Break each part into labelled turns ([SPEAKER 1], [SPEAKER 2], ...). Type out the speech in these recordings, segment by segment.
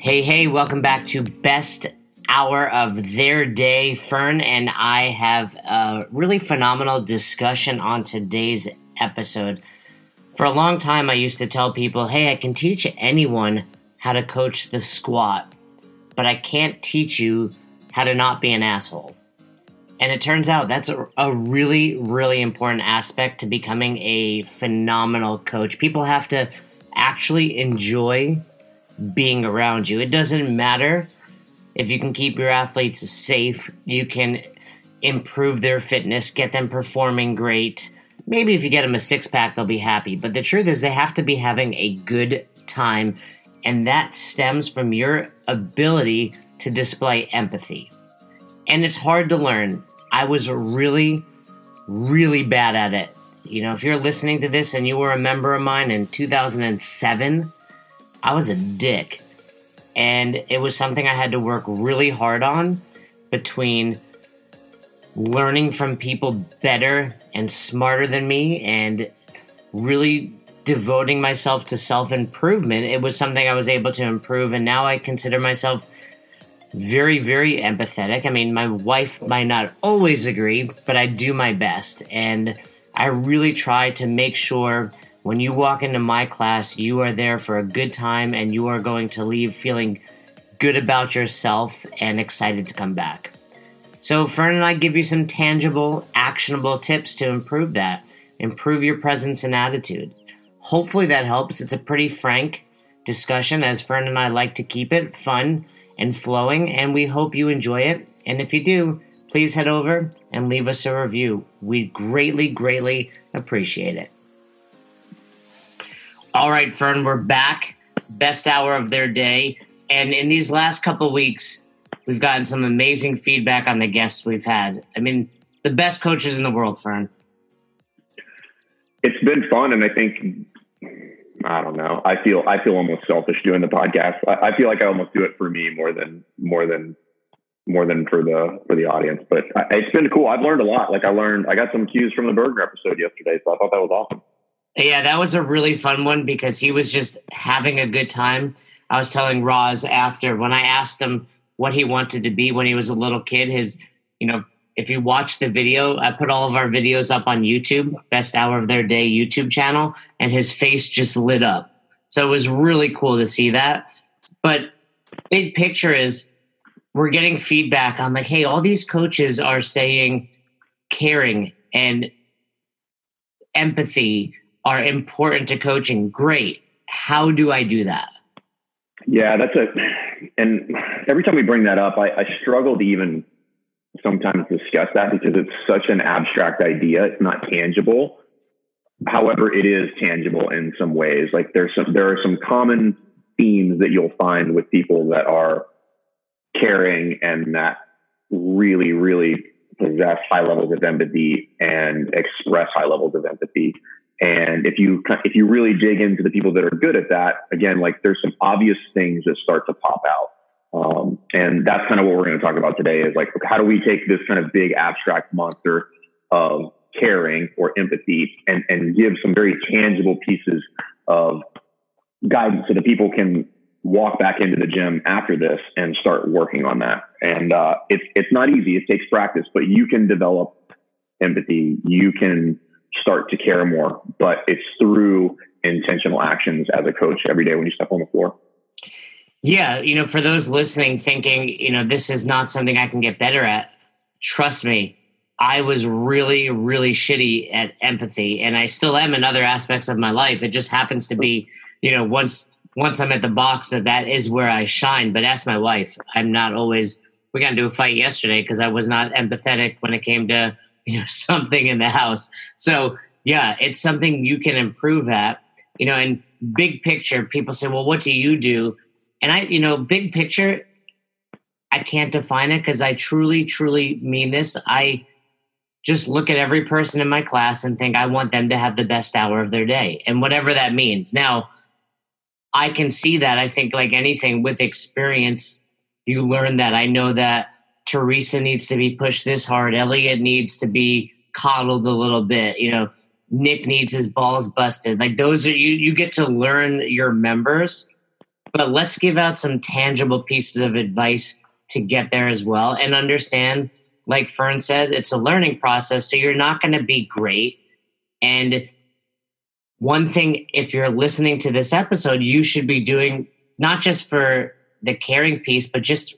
[SPEAKER 1] Hey, hey, welcome back to Best Hour of Their Day. Fern and I have a really phenomenal discussion on today's episode. For a long time, I used to tell people, hey, I can teach anyone how to coach the squat, but I can't teach you how to not be an asshole. And it turns out that's a, a, really, really important aspect to becoming a phenomenal coach. People have to actually enjoy being around you. It doesn't matter if you can keep your athletes safe, you can improve their fitness, get them performing great. Maybe if you get them a six pack, they'll be happy. But the truth is, they have to be having a good time. And that stems from your ability to display empathy. And it's hard to learn. I was really, really bad at it. You know, if you're listening to this and you were a member of mine in 2007, I was a dick. And it was something I had to work really hard on between learning from people better and smarter than me and really devoting myself to self improvement. It was something I was able to improve. And now I consider myself very, very empathetic. I mean, my wife might not always agree, but I do my best. And I really try to make sure when you walk into my class, you are there for a good time and you are going to leave feeling good about yourself and excited to come back. So, Fern and I give you some tangible, actionable tips to improve that. Improve your presence and attitude. Hopefully, that helps. It's a pretty frank discussion, as Fern and I like to keep it fun and flowing, and we hope you enjoy it. And if you do, please head over and leave us a review. We greatly, greatly appreciate it. All right, Fern, we're back. Best hour of their day. And in these last couple weeks, we've gotten some amazing feedback on the guests we've had. I mean, the best coaches in the world, Fern.
[SPEAKER 2] It's been fun, and I think I don't know. I feel I feel almost selfish doing the podcast. I, I feel like I almost do it for me more than more than more than for the for the audience. But I, it's been cool. I've learned a lot. Like I learned, I got some cues from the Burger episode yesterday, so I thought that was awesome.
[SPEAKER 1] Yeah, that was a really fun one because he was just having a good time. I was telling Roz after when I asked him what he wanted to be when he was a little kid. His, you know, if you watch the video, I put all of our videos up on YouTube, Best Hour of Their Day YouTube channel, and his face just lit up. So it was really cool to see that. But big picture is we're getting feedback on like, hey, all these coaches are saying caring and empathy are important to coaching. Great. How do I do that?
[SPEAKER 2] Yeah, that's a, and every time we bring that up, I, I struggle to even sometimes discuss that because it's such an abstract idea. It's not tangible. However, it is tangible in some ways. Like there's some, there are some common themes that you'll find with people that are caring and that really, really possess high levels of empathy and express high levels of empathy. And if you if you really dig into the people that are good at that, again, like there's some obvious things that start to pop out. Um, and that's kind of what we're going to talk about today is like, how do we take this kind of big abstract monster of caring or empathy and, and give some very tangible pieces of guidance so that people can walk back into the gym after this and start working on that. And uh, it's it's not easy. It takes practice, but you can develop empathy. You can start to care more, but it's through intentional actions as a coach every day when you step on the floor.
[SPEAKER 1] Yeah, you know, for those listening thinking, you know, this is not something I can get better at, trust me, I was really, really shitty at empathy, and I still am in other aspects of my life. It just happens to be, you know, once once I'm at the box, that that is where I shine. But ask my wife, I'm not always. We got into a fight yesterday because I was not empathetic when it came to you know something in the house. So yeah, it's something you can improve at. You know, and big picture, people say, well, what do you do? And I, you know, big picture, I can't define it because I truly, truly mean this. I just look at every person in my class and think I want them to have the best hour of their day and whatever that means. Now, I can see that. I think, like anything with experience, you learn that. I know that Teresa needs to be pushed this hard. Elliot needs to be coddled a little bit. You know, Nick needs his balls busted. Like those are you. You get to learn your members but let's give out some tangible pieces of advice to get there as well and understand like fern said it's a learning process so you're not going to be great and one thing if you're listening to this episode you should be doing not just for the caring piece but just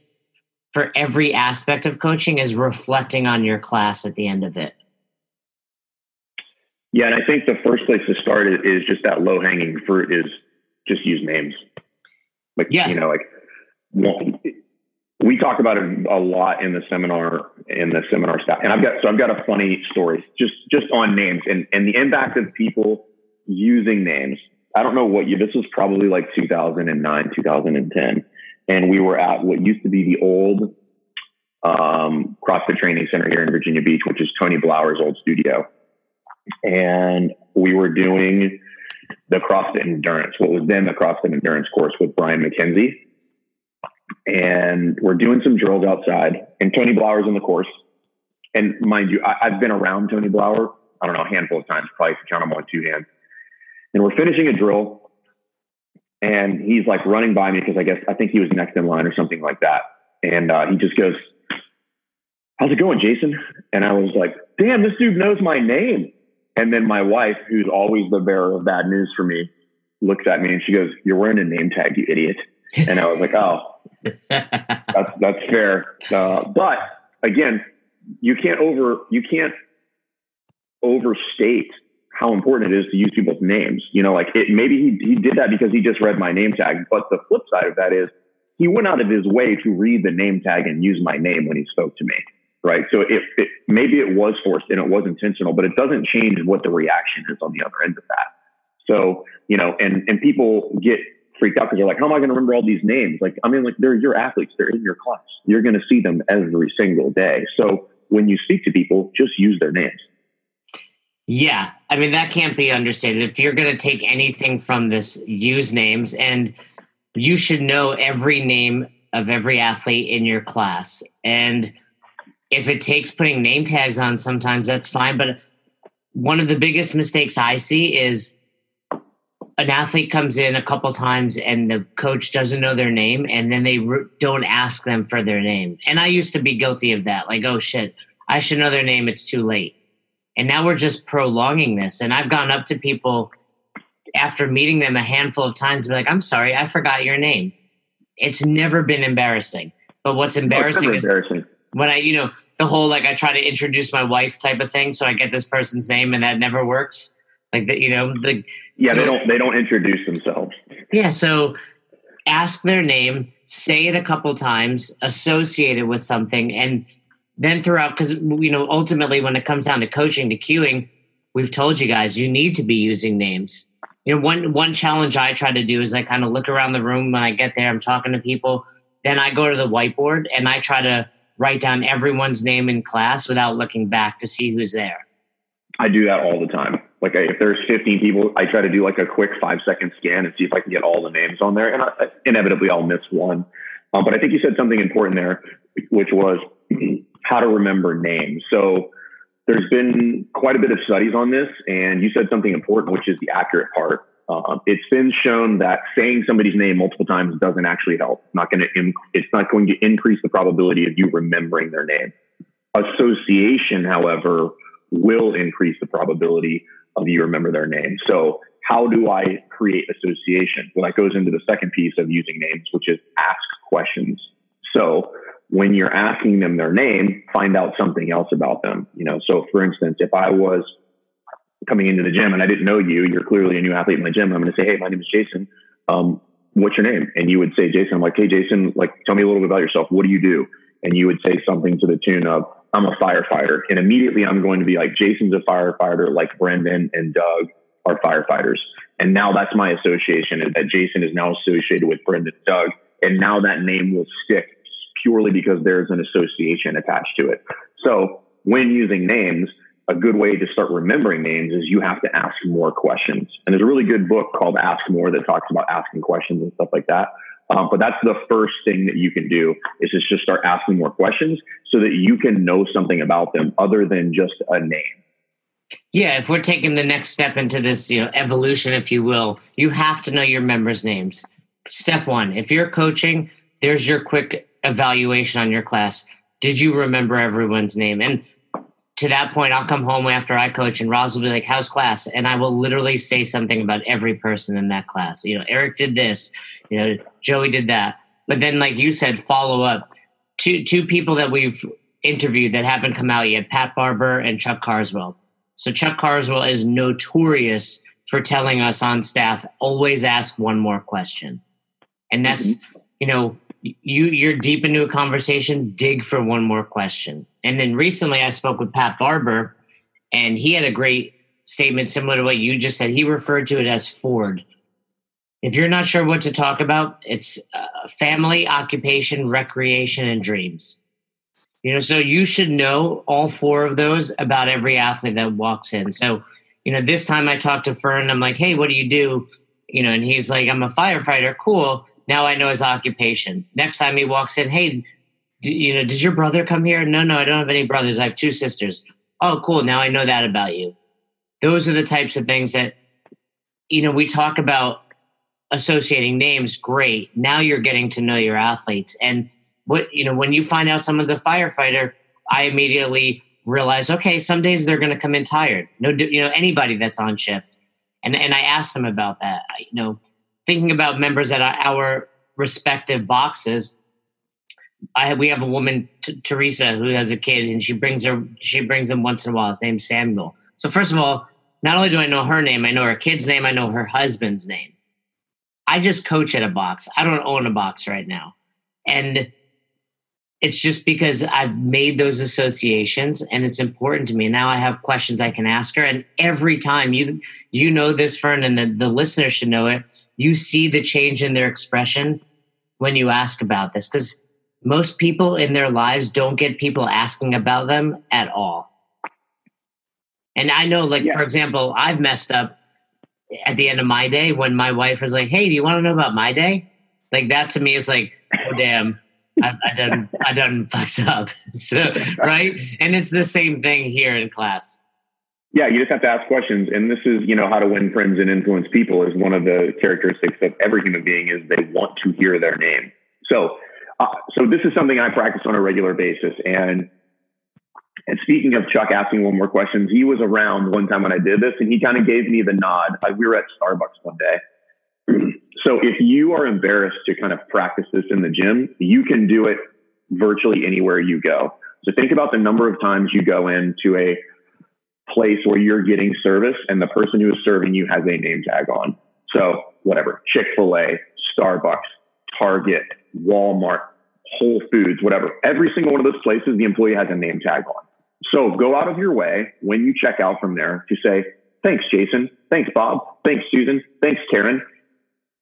[SPEAKER 1] for every aspect of coaching is reflecting on your class at the end of it.
[SPEAKER 2] Yeah and i think the first place to start is just that low hanging fruit is just use names. Like yeah. you know like we talk about it a lot in the seminar in the seminar staff and i've got so i've got a funny story just just on names and and the impact of people using names. I don't know what year this was probably like 2009 2010 and we were at what used to be the old um, CrossFit Training Center here in Virginia Beach, which is Tony Blauer's old studio. And we were doing the CrossFit Endurance, what was then the CrossFit Endurance course with Brian McKenzie and we're doing some drills outside. And Tony Blauer's in the course. And mind you, I, have been around Tony Blauer, I don't know, a handful of times, probably count them on two hands. And we're finishing a drill. And he's like running by me because I guess I think he was next in line or something like that. And uh, he just goes, How's it going, Jason? And I was like, Damn, this dude knows my name. And then my wife, who's always the bearer of bad news for me, looks at me and she goes, You're wearing a name tag, you idiot. And I was like, Oh, that's that's fair. Uh, but again, you can't over you can't overstate how important it is to use people's names. You know, like it, maybe he he did that because he just read my name tag. But the flip side of that is he went out of his way to read the name tag and use my name when he spoke to me. Right. So if it, maybe it was forced and it was intentional, but it doesn't change what the reaction is on the other end of that. So, you know, and, and people get freaked out because they're like, how am I going to remember all these names? Like, I mean, like they're your athletes. They're in your class. You're going to see them every single day. So when you speak to people, just use their names.
[SPEAKER 1] Yeah. I mean, that can't be understated. If you're going to take anything from this, use names and you should know every name of every athlete in your class. And if it takes putting name tags on sometimes that's fine. But one of the biggest mistakes I see is an athlete comes in a couple times and the coach doesn't know their name and then they re- don't ask them for their name. And I used to be guilty of that. Like, oh shit, I should know their name. It's too late. And now we're just prolonging this. And I've gone up to people after meeting them a handful of times and be like, I'm sorry, I forgot your name. It's never been embarrassing. But what's oh, embarrassing oh, is embarrassing. when I, you know, the whole like I try to introduce my wife type of thing. So I get this person's name and that never works. Like that, you know, the
[SPEAKER 2] yeah, so, they don't they don't introduce themselves.
[SPEAKER 1] Yeah, so ask their name, say it a couple times, associate it with something, and then throughout because you know ultimately when it comes down to coaching to cueing we've told you guys you need to be using names. You know, one one challenge I try to do is I kind of look around the room when I get there. I'm talking to people. Then I go to the whiteboard and I try to write down everyone's name in class without looking back to see who's there.
[SPEAKER 2] I do that all the time. Like if there's 15 people, I try to do like a quick five second scan and see if I can get all the names on there. And I, inevitably I'll miss one. Um, but I think you said something important there, which was how to remember names. So there's been quite a bit of studies on this, and you said something important, which is the accurate part. Um, it's been shown that saying somebody's name multiple times doesn't actually help. Not going to it's not going to increase the probability of you remembering their name. Association, however, will increase the probability of you remember their name. So how do I create association? Well, that goes into the second piece of using names, which is ask questions. So when you're asking them their name, find out something else about them. You know, so for instance, if I was coming into the gym and I didn't know you, you're clearly a new athlete in my gym. I'm going to say, Hey, my name is Jason. Um, what's your name? And you would say, Jason, I'm like, Hey, Jason, like, tell me a little bit about yourself. What do you do? And you would say something to the tune of, I'm a firefighter. And immediately I'm going to be like, Jason's a firefighter, like Brendan and Doug are firefighters. And now that's my association is that Jason is now associated with Brendan Doug. And now that name will stick purely because there's an association attached to it. So when using names, a good way to start remembering names is you have to ask more questions. And there's a really good book called Ask More that talks about asking questions and stuff like that. Um, but that's the first thing that you can do is just start asking more questions so that you can know something about them other than just a name.
[SPEAKER 1] Yeah, if we're taking the next step into this, you know, evolution, if you will, you have to know your members' names. step one if you're coaching, there's your quick evaluation on your class. Did you remember everyone's name? And to that point, I'll come home after I coach, and Roz will be like, "How's class?" And I will literally say something about every person in that class. You know, Eric did this. You know, Joey did that. But then, like you said, follow up. Two two people that we've interviewed that haven't come out yet: Pat Barber and Chuck Carswell. So Chuck Carswell is notorious for telling us on staff always ask one more question, and that's mm-hmm. you know you you're deep into a conversation, dig for one more question. And then recently I spoke with Pat Barber and he had a great statement similar to what you just said. He referred to it as Ford. If you're not sure what to talk about, it's uh, family, occupation, recreation, and dreams. You know, so you should know all four of those about every athlete that walks in. So, you know, this time I talked to Fern, I'm like, hey, what do you do? You know, and he's like, I'm a firefighter. Cool. Now I know his occupation. Next time he walks in, hey, do, you know, does your brother come here? No, no, I don't have any brothers. I have two sisters. Oh, cool. Now I know that about you. Those are the types of things that, you know, we talk about associating names. Great. Now you're getting to know your athletes. And what, you know, when you find out someone's a firefighter, I immediately realize, okay, some days they're going to come in tired. No, you know, anybody that's on shift. And, and I asked them about that. You know, thinking about members at our respective boxes, I we have a woman T- Teresa who has a kid, and she brings her she brings him once in a while. His name's Samuel. So first of all, not only do I know her name, I know her kid's name, I know her husband's name. I just coach at a box. I don't own a box right now, and it's just because I've made those associations and it's important to me. Now I have questions I can ask her, and every time you you know this, Fern, and the, the listener should know it you see the change in their expression when you ask about this because most people in their lives don't get people asking about them at all. And I know, like, yeah. for example, I've messed up at the end of my day when my wife was like, Hey, do you want to know about my day? Like, that to me is like, Oh, damn. I, I done, I done fucked up. so, right. And it's the same thing here in class.
[SPEAKER 2] Yeah, you just have to ask questions. And this is, you know, how to win friends and influence people is one of the characteristics of every human being is they want to hear their name. So, uh, so this is something I practice on a regular basis. And, and speaking of Chuck asking one more questions, he was around one time when I did this and he kind of gave me the nod. I, we were at Starbucks one day. so if you are embarrassed to kind of practice this in the gym, you can do it virtually anywhere you go. So think about the number of times you go into a place where you're getting service and the person who is serving you has a name tag on. So whatever, Chick-fil-A, Starbucks, Target, Walmart, Whole Foods, whatever. Every single one of those places, the employee has a name tag on. So go out of your way when you check out from there to say, thanks, Jason. Thanks, Bob. Thanks, Susan. Thanks, Karen.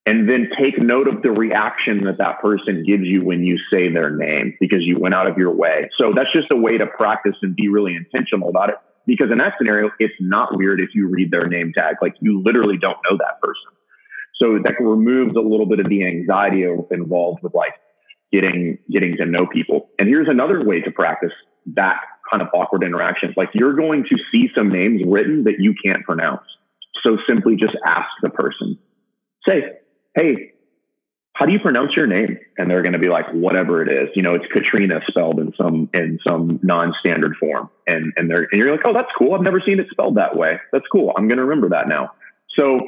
[SPEAKER 2] And then take note of the reaction that that person gives you when you say their name because you went out of your way. So that's just a way to practice and be really intentional about it. Because in that scenario, it's not weird if you read their name tag. Like you literally don't know that person. So that removes a little bit of the anxiety involved with like getting, getting to know people. And here's another way to practice that kind of awkward interactions. Like you're going to see some names written that you can't pronounce. So simply just ask the person, say, Hey, how do you pronounce your name? And they're going to be like, whatever it is, you know, it's Katrina spelled in some, in some non-standard form. And, and they're, and you're like, oh, that's cool. I've never seen it spelled that way. That's cool. I'm going to remember that now. So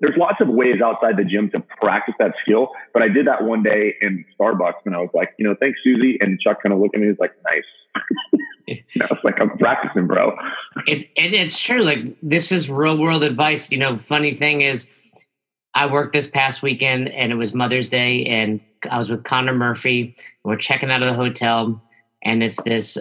[SPEAKER 2] there's lots of ways outside the gym to practice that skill. But I did that one day in Starbucks and I was like, you know, thanks, Susie. And Chuck kind of looked at me, he's like, nice. you was like I'm practicing, bro.
[SPEAKER 1] It's, and it's true. Like this is real world advice. You know, funny thing is, I worked this past weekend and it was Mother's Day and I was with Connor Murphy. We're checking out of the hotel and it's this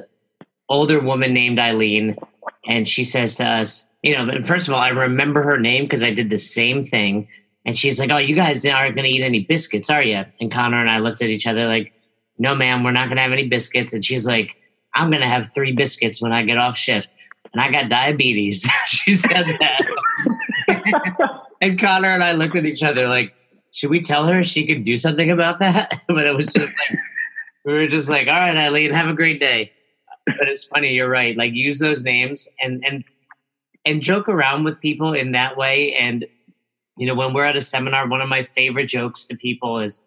[SPEAKER 1] older woman named Eileen and she says to us, you know, first of all, I remember her name because I did the same thing. And she's like, "Oh, you guys aren't going to eat any biscuits, are you?" And Connor and I looked at each other like, "No, ma'am, we're not going to have any biscuits." And she's like, "I'm going to have three biscuits when I get off shift." And I got diabetes. she said that. and Connor and I looked at each other like, should we tell her she could do something about that? but it was just like, we were just like, all right, Eileen, have a great day. But it's funny, you're right. Like use those names and and and joke around with people in that way. And you know, when we're at a seminar, one of my favorite jokes to people is,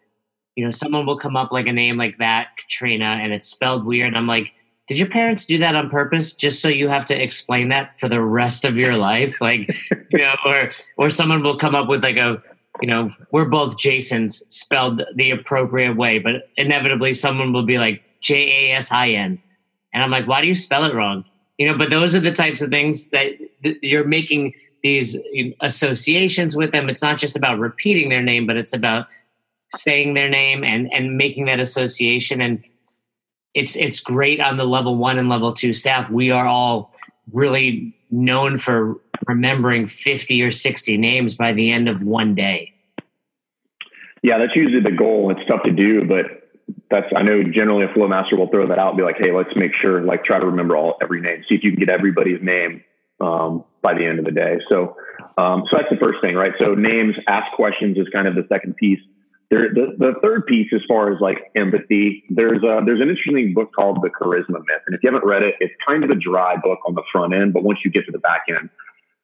[SPEAKER 1] you know, someone will come up like a name like that, Katrina, and it's spelled weird. I'm like, did your parents do that on purpose just so you have to explain that for the rest of your life? Like, you know, or or someone will come up with like a, you know, we're both Jasons spelled the appropriate way, but inevitably someone will be like J A S I N. And I'm like, why do you spell it wrong? You know, but those are the types of things that you're making these associations with them. It's not just about repeating their name, but it's about saying their name and and making that association. And it's it's great on the level one and level two staff. We are all really known for remembering 50 or 60 names by the end of one day.
[SPEAKER 2] Yeah, that's usually the goal. It's tough to do, but that's I know generally a flow master will throw that out and be like, hey, let's make sure like try to remember all every name. See if you can get everybody's name um, by the end of the day. So, um, so that's the first thing, right? So names, ask questions is kind of the second piece. There, the, the third piece, as far as like empathy, there's a, there's an interesting book called The Charisma Myth, and if you haven't read it, it's kind of a dry book on the front end, but once you get to the back end,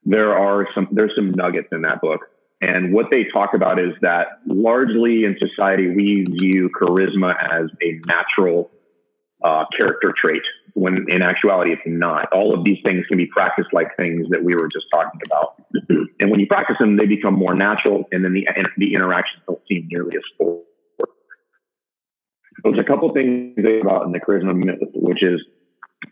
[SPEAKER 2] there are some there's some nuggets in that book. And what they talk about is that largely in society, we view charisma as a natural uh, character trait when in actuality it's not. All of these things can be practiced like things that we were just talking about. and when you practice them, they become more natural, and then the the interactions don't seem nearly as full. There's a couple things about in the charisma myth, which is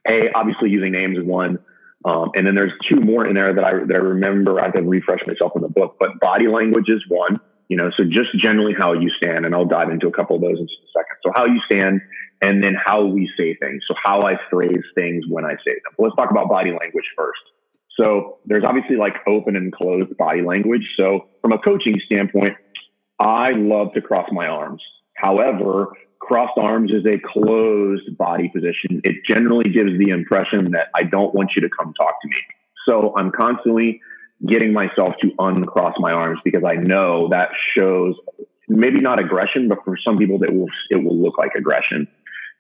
[SPEAKER 2] a obviously using names is one, um, and then there's two more in there that I that I remember. I to refresh myself in the book, but body language is one. You know, so just generally how you stand, and I'll dive into a couple of those in just a second. So how you stand and then how we say things. So how I phrase things when I say them. Let's talk about body language first. So there's obviously like open and closed body language. So from a coaching standpoint, I love to cross my arms. However, crossed arms is a closed body position. It generally gives the impression that I don't want you to come talk to me. So I'm constantly getting myself to uncross my arms because I know that shows maybe not aggression, but for some people that will it will look like aggression.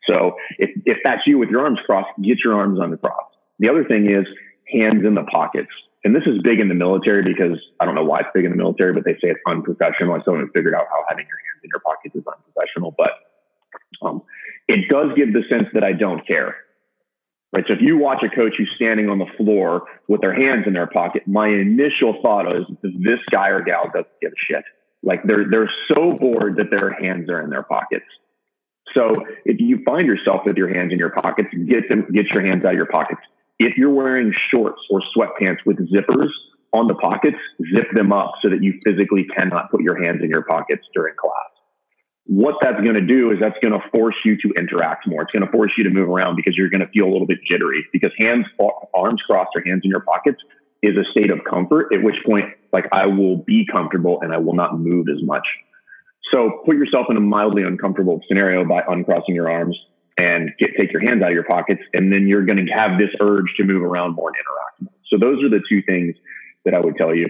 [SPEAKER 2] So if, if that's you with your arms crossed, get your arms uncrossed. The other thing is hands in the pockets. And this is big in the military because I don't know why it's big in the military, but they say it's unprofessional. I still haven't figured out how having your hands in your pockets is unprofessional, but um, it does give the sense that I don't care. Right. So if you watch a coach who's standing on the floor with their hands in their pocket, my initial thought is this guy or gal doesn't give a shit. Like they're they're so bored that their hands are in their pockets. So if you find yourself with your hands in your pockets, get them, get your hands out of your pockets. If you're wearing shorts or sweatpants with zippers on the pockets, zip them up so that you physically cannot put your hands in your pockets during class. What that's going to do is that's going to force you to interact more. It's going to force you to move around because you're going to feel a little bit jittery because hands, arms crossed or hands in your pockets is a state of comfort, at which point, like I will be comfortable and I will not move as much. So put yourself in a mildly uncomfortable scenario by uncrossing your arms and get, take your hands out of your pockets. And then you're going to have this urge to move around more and interact more. So those are the two things that I would tell you.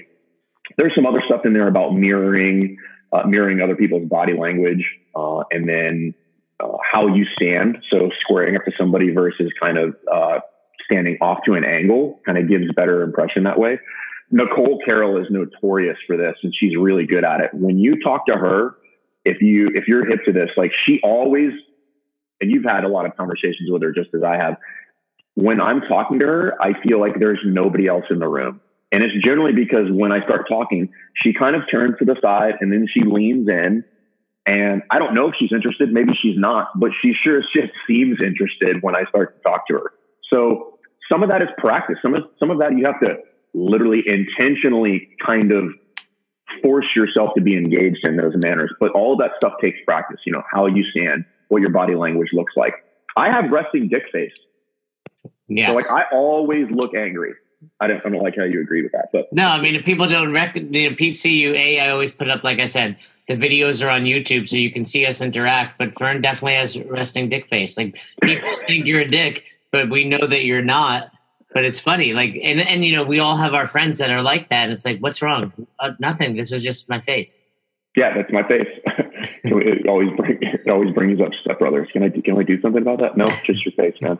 [SPEAKER 2] There's some other stuff in there about mirroring, uh, mirroring other people's body language, uh, and then uh, how you stand. So squaring up to somebody versus kind of uh, standing off to an angle kind of gives better impression that way. Nicole Carroll is notorious for this, and she's really good at it. When you talk to her, if you if you're hip to this, like she always, and you've had a lot of conversations with her just as I have. When I'm talking to her, I feel like there's nobody else in the room. And it's generally because when I start talking, she kind of turns to the side and then she leans in. And I don't know if she's interested. Maybe she's not, but she sure as shit seems interested when I start to talk to her. So some of that is practice. Some of some of that you have to literally intentionally kind of force yourself to be engaged in those manners. But all that stuff takes practice, you know, how you stand, what your body language looks like. I have resting dick face. Yeah. So like I always look angry. I don't, I don't like how you agree with that, but
[SPEAKER 1] no, I mean, if people don't recognize, you know, see you, A, I always put up, like I said, the videos are on YouTube so you can see us interact, but Fern definitely has resting dick face. Like people think you're a dick, but we know that you're not but it's funny like and and you know we all have our friends that are like that it's like what's wrong? Uh, nothing. This is just my face.
[SPEAKER 2] Yeah that's my face. It always bring, it always brings up stepbrothers can i can i do something about that? No just your face man.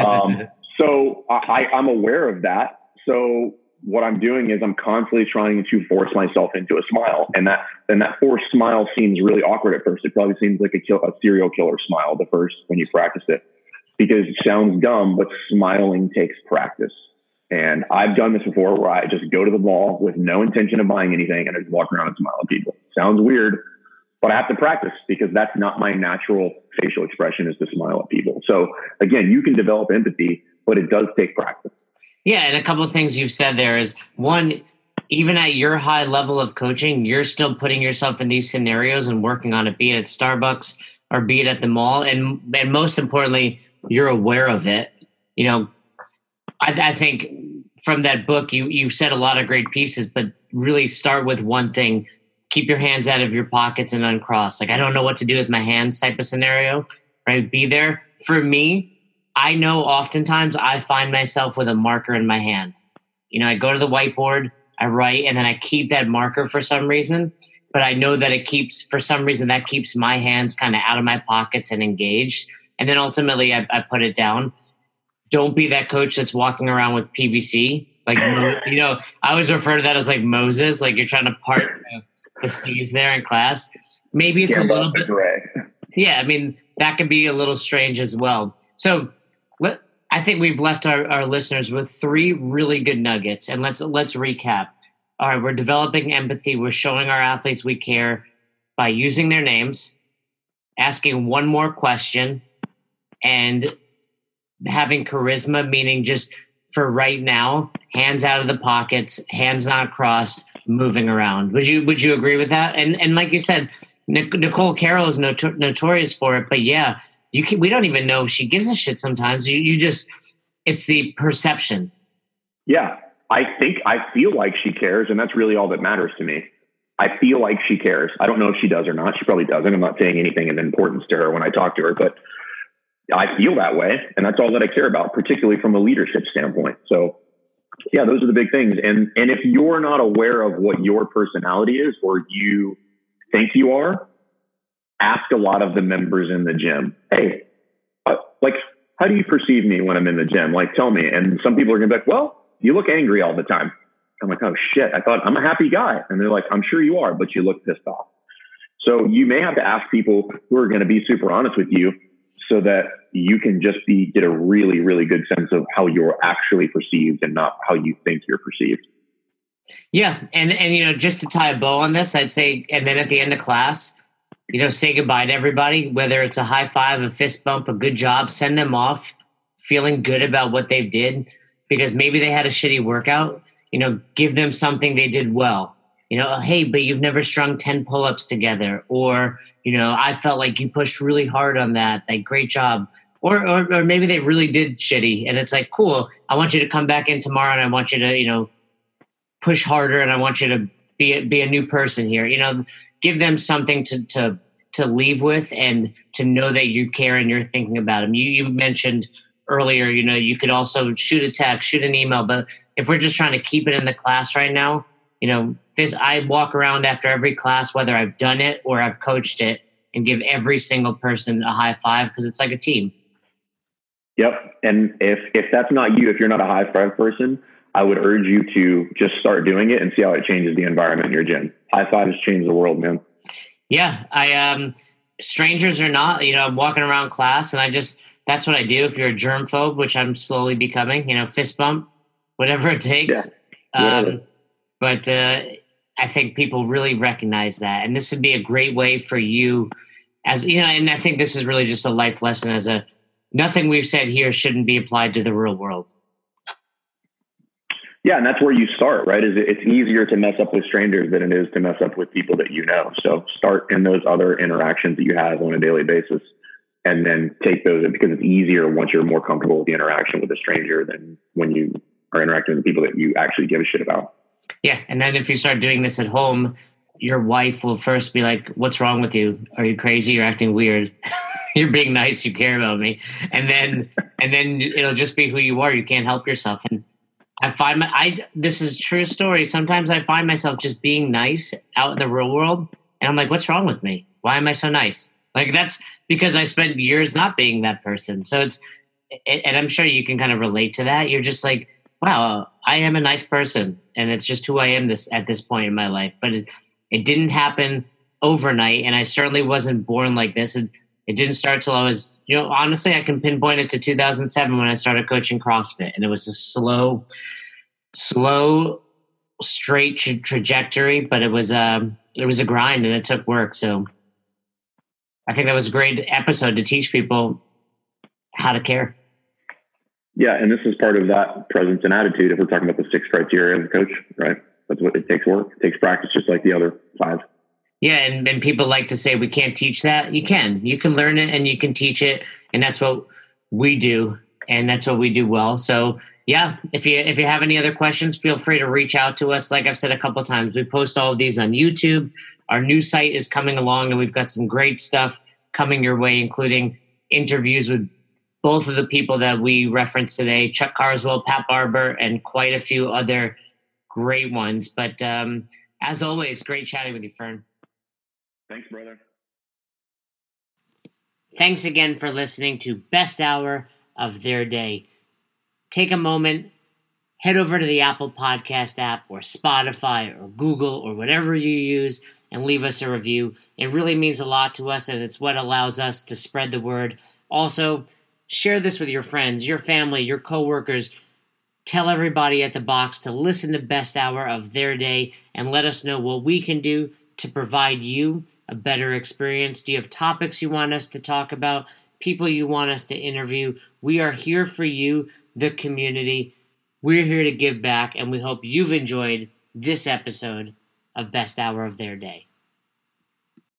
[SPEAKER 2] Um, so I, i'm aware of that. So what I'm doing is I'm constantly trying to force myself into a smile, and that and that forced smile seems really awkward at first. It probably seems like a, kill, a serial killer smile the first when you practice it, because it sounds dumb, but smiling takes practice. And I've done this before, where I just go to the mall with no intention of buying anything, and I just walk around and smile at people. Sounds weird, but I have to practice because that's not my natural facial expression is to smile at people. So again, you can develop empathy, but it does take practice.
[SPEAKER 1] Yeah, and a couple of things you've said there is one, even at your high level of coaching, you're still putting yourself in these scenarios and working on it, be it at Starbucks or be it at the mall, and and most importantly, you're aware of it. You know, I, I think from that book, you you've said a lot of great pieces, but really start with one thing: keep your hands out of your pockets and uncross. Like I don't know what to do with my hands, type of scenario. Right? Be there for me I know oftentimes I find myself with a marker in my hand. You know, I go to the whiteboard, I write, and then I keep that marker for some reason. But I know that it keeps, for some reason, that keeps my hands kind of out of my pockets and engaged. And then ultimately, I, I put it down. Don't be that coach that's walking around with PVC. Like, you know, I always refer to that as like Moses, like you're trying to part the seas there in class. Maybe it's a little bit. Gray. Yeah, I mean, that could be a little strange as well. So, I think we've left our, our listeners with three really good nuggets, and let's let's recap. All right, we're developing empathy. We're showing our athletes we care by using their names, asking one more question, and having charisma, meaning just for right now, hands out of the pockets, hands not crossed, moving around. Would you would you agree with that? And and like you said, Nicole Carroll is notor- notorious for it, but yeah, you can, we don't even know if she gives a shit sometimes. You, you just, it's the perception.
[SPEAKER 2] Yeah. I think, I feel like she cares, and that's really all that matters to me. I feel like she cares. I don't know if she does or not. She probably doesn't. I'm not saying anything of importance to her when I talk to her, but I feel that way. And that's all that I care about, particularly from a leadership standpoint. So yeah, those are the big things. And, and if you're not aware of what your personality is, or you think you are, ask a lot of the members in the gym, hey, uh, like, how do you perceive me when I'm in the gym? Like, tell me. And some people are going to be like, well, you look angry all the time. I'm like, oh shit, I thought I'm a happy guy. And they're like, I'm sure you are, but you look pissed off. So you may have to ask people who are going to be super honest with you so that you can just be get a really, really good sense of how you're actually perceived and not how you think you're perceived.
[SPEAKER 1] Yeah. And and you know, just to tie a bow on this, I'd say and then at the end of class, you know, say goodbye to everybody, whether it's a high five, a fist bump, a good job, send them off feeling good about what they've did because maybe they had a shitty workout. You know, give them something they did well. You know, hey, but you've never strung 10 pull ups together. Or, you know, I felt like you pushed really hard on that. Like, great job. Or, or, or maybe they really did shitty. And it's like, cool. I want you to come back in tomorrow and I want you to, you know, push harder and I want you to be a, be a new person here. You know, give them something to to to leave with and to know that you care and you're thinking about them. You you mentioned earlier, you know, you could also shoot a text, shoot an email, but if we're just trying to keep it in the class right now, you know, this I walk around after every class, whether I've done it or I've coached it, and give every single person a high five because it's like a team.
[SPEAKER 2] Yep. And if if that's not you, if you're not a high five person, I would urge you to just start doing it and see how it changes the environment in your gym. High five has changed the world, man.
[SPEAKER 1] Yeah, I um, strangers or not, you know, I'm walking around class and I just that's what I do. If you're a germ phobe, which I'm slowly becoming, you know, fist bump, whatever it takes. Yeah. Um, but uh, I think people really recognize that, and this would be a great way for you, as you know, and I think this is really just a life lesson. As a nothing we've said here shouldn't be applied to the real world.
[SPEAKER 2] Yeah, and that's where you start, right? Is it's easier to mess up with strangers than it is to mess up with people that you know. So start in those other interactions that you have on a daily basis, and then take those because it's easier once you're more comfortable with the interaction with a stranger than when you are interacting with people that you actually give a shit about.
[SPEAKER 1] Yeah, and then if you start doing this at home, your wife will first be like, "What's wrong with you? Are you crazy? You're acting weird. You're being nice. You care about me." And then, and then it'll just be who you are. You can't help yourself, and I find my I this is true story. Sometimes I find myself just being nice out in the real world, and I'm like, what's wrong with me? Why am I so nice? Like that's because I spent years not being that person. So it's and I'm sure you can kind of relate to that. You're just like, wow, I am a nice person, and it's just who I am this at this point in my life. But it, it didn't happen overnight, and I certainly wasn't born like this. It, it didn't start till I was, you know, honestly, I can pinpoint it to 2007 when I started coaching CrossFit, and it was a slow, slow, straight tra- trajectory, but it was a um, it was a grind, and it took work. So, I think that was a great episode to teach people how to care.
[SPEAKER 2] Yeah, and this is part of that presence and attitude. If we're talking about the six criteria of a coach, right? That's what it takes work. It takes practice, just like the other five.
[SPEAKER 1] Yeah, and, and people like to say we can't teach that. You can. You can learn it and you can teach it, and that's what we do, and that's what we do well. So yeah, if you if you have any other questions, feel free to reach out to us. Like I've said a couple times, we post all of these on YouTube. Our new site is coming along, and we've got some great stuff coming your way, including interviews with both of the people that we referenced today, Chuck Carswell, Pat Barber, and quite a few other great ones. But um, as always, great chatting with you, Fern.
[SPEAKER 2] Thanks, brother.
[SPEAKER 1] Thanks again for listening to Best Hour of Their Day. Take a moment, head over to the Apple Podcast app or Spotify or Google or whatever you use and leave us a review. It really means a lot to us and it's what allows us to spread the word. Also, share this with your friends, your family, your coworkers. Tell everybody at the box to listen to Best Hour of Their Day and let us know what we can do to provide you a better experience? Do you have topics you want us to talk about? People you want us to interview? We are here for you, the community. We're here to give back, and we hope you've enjoyed this episode of Best Hour of Their Day.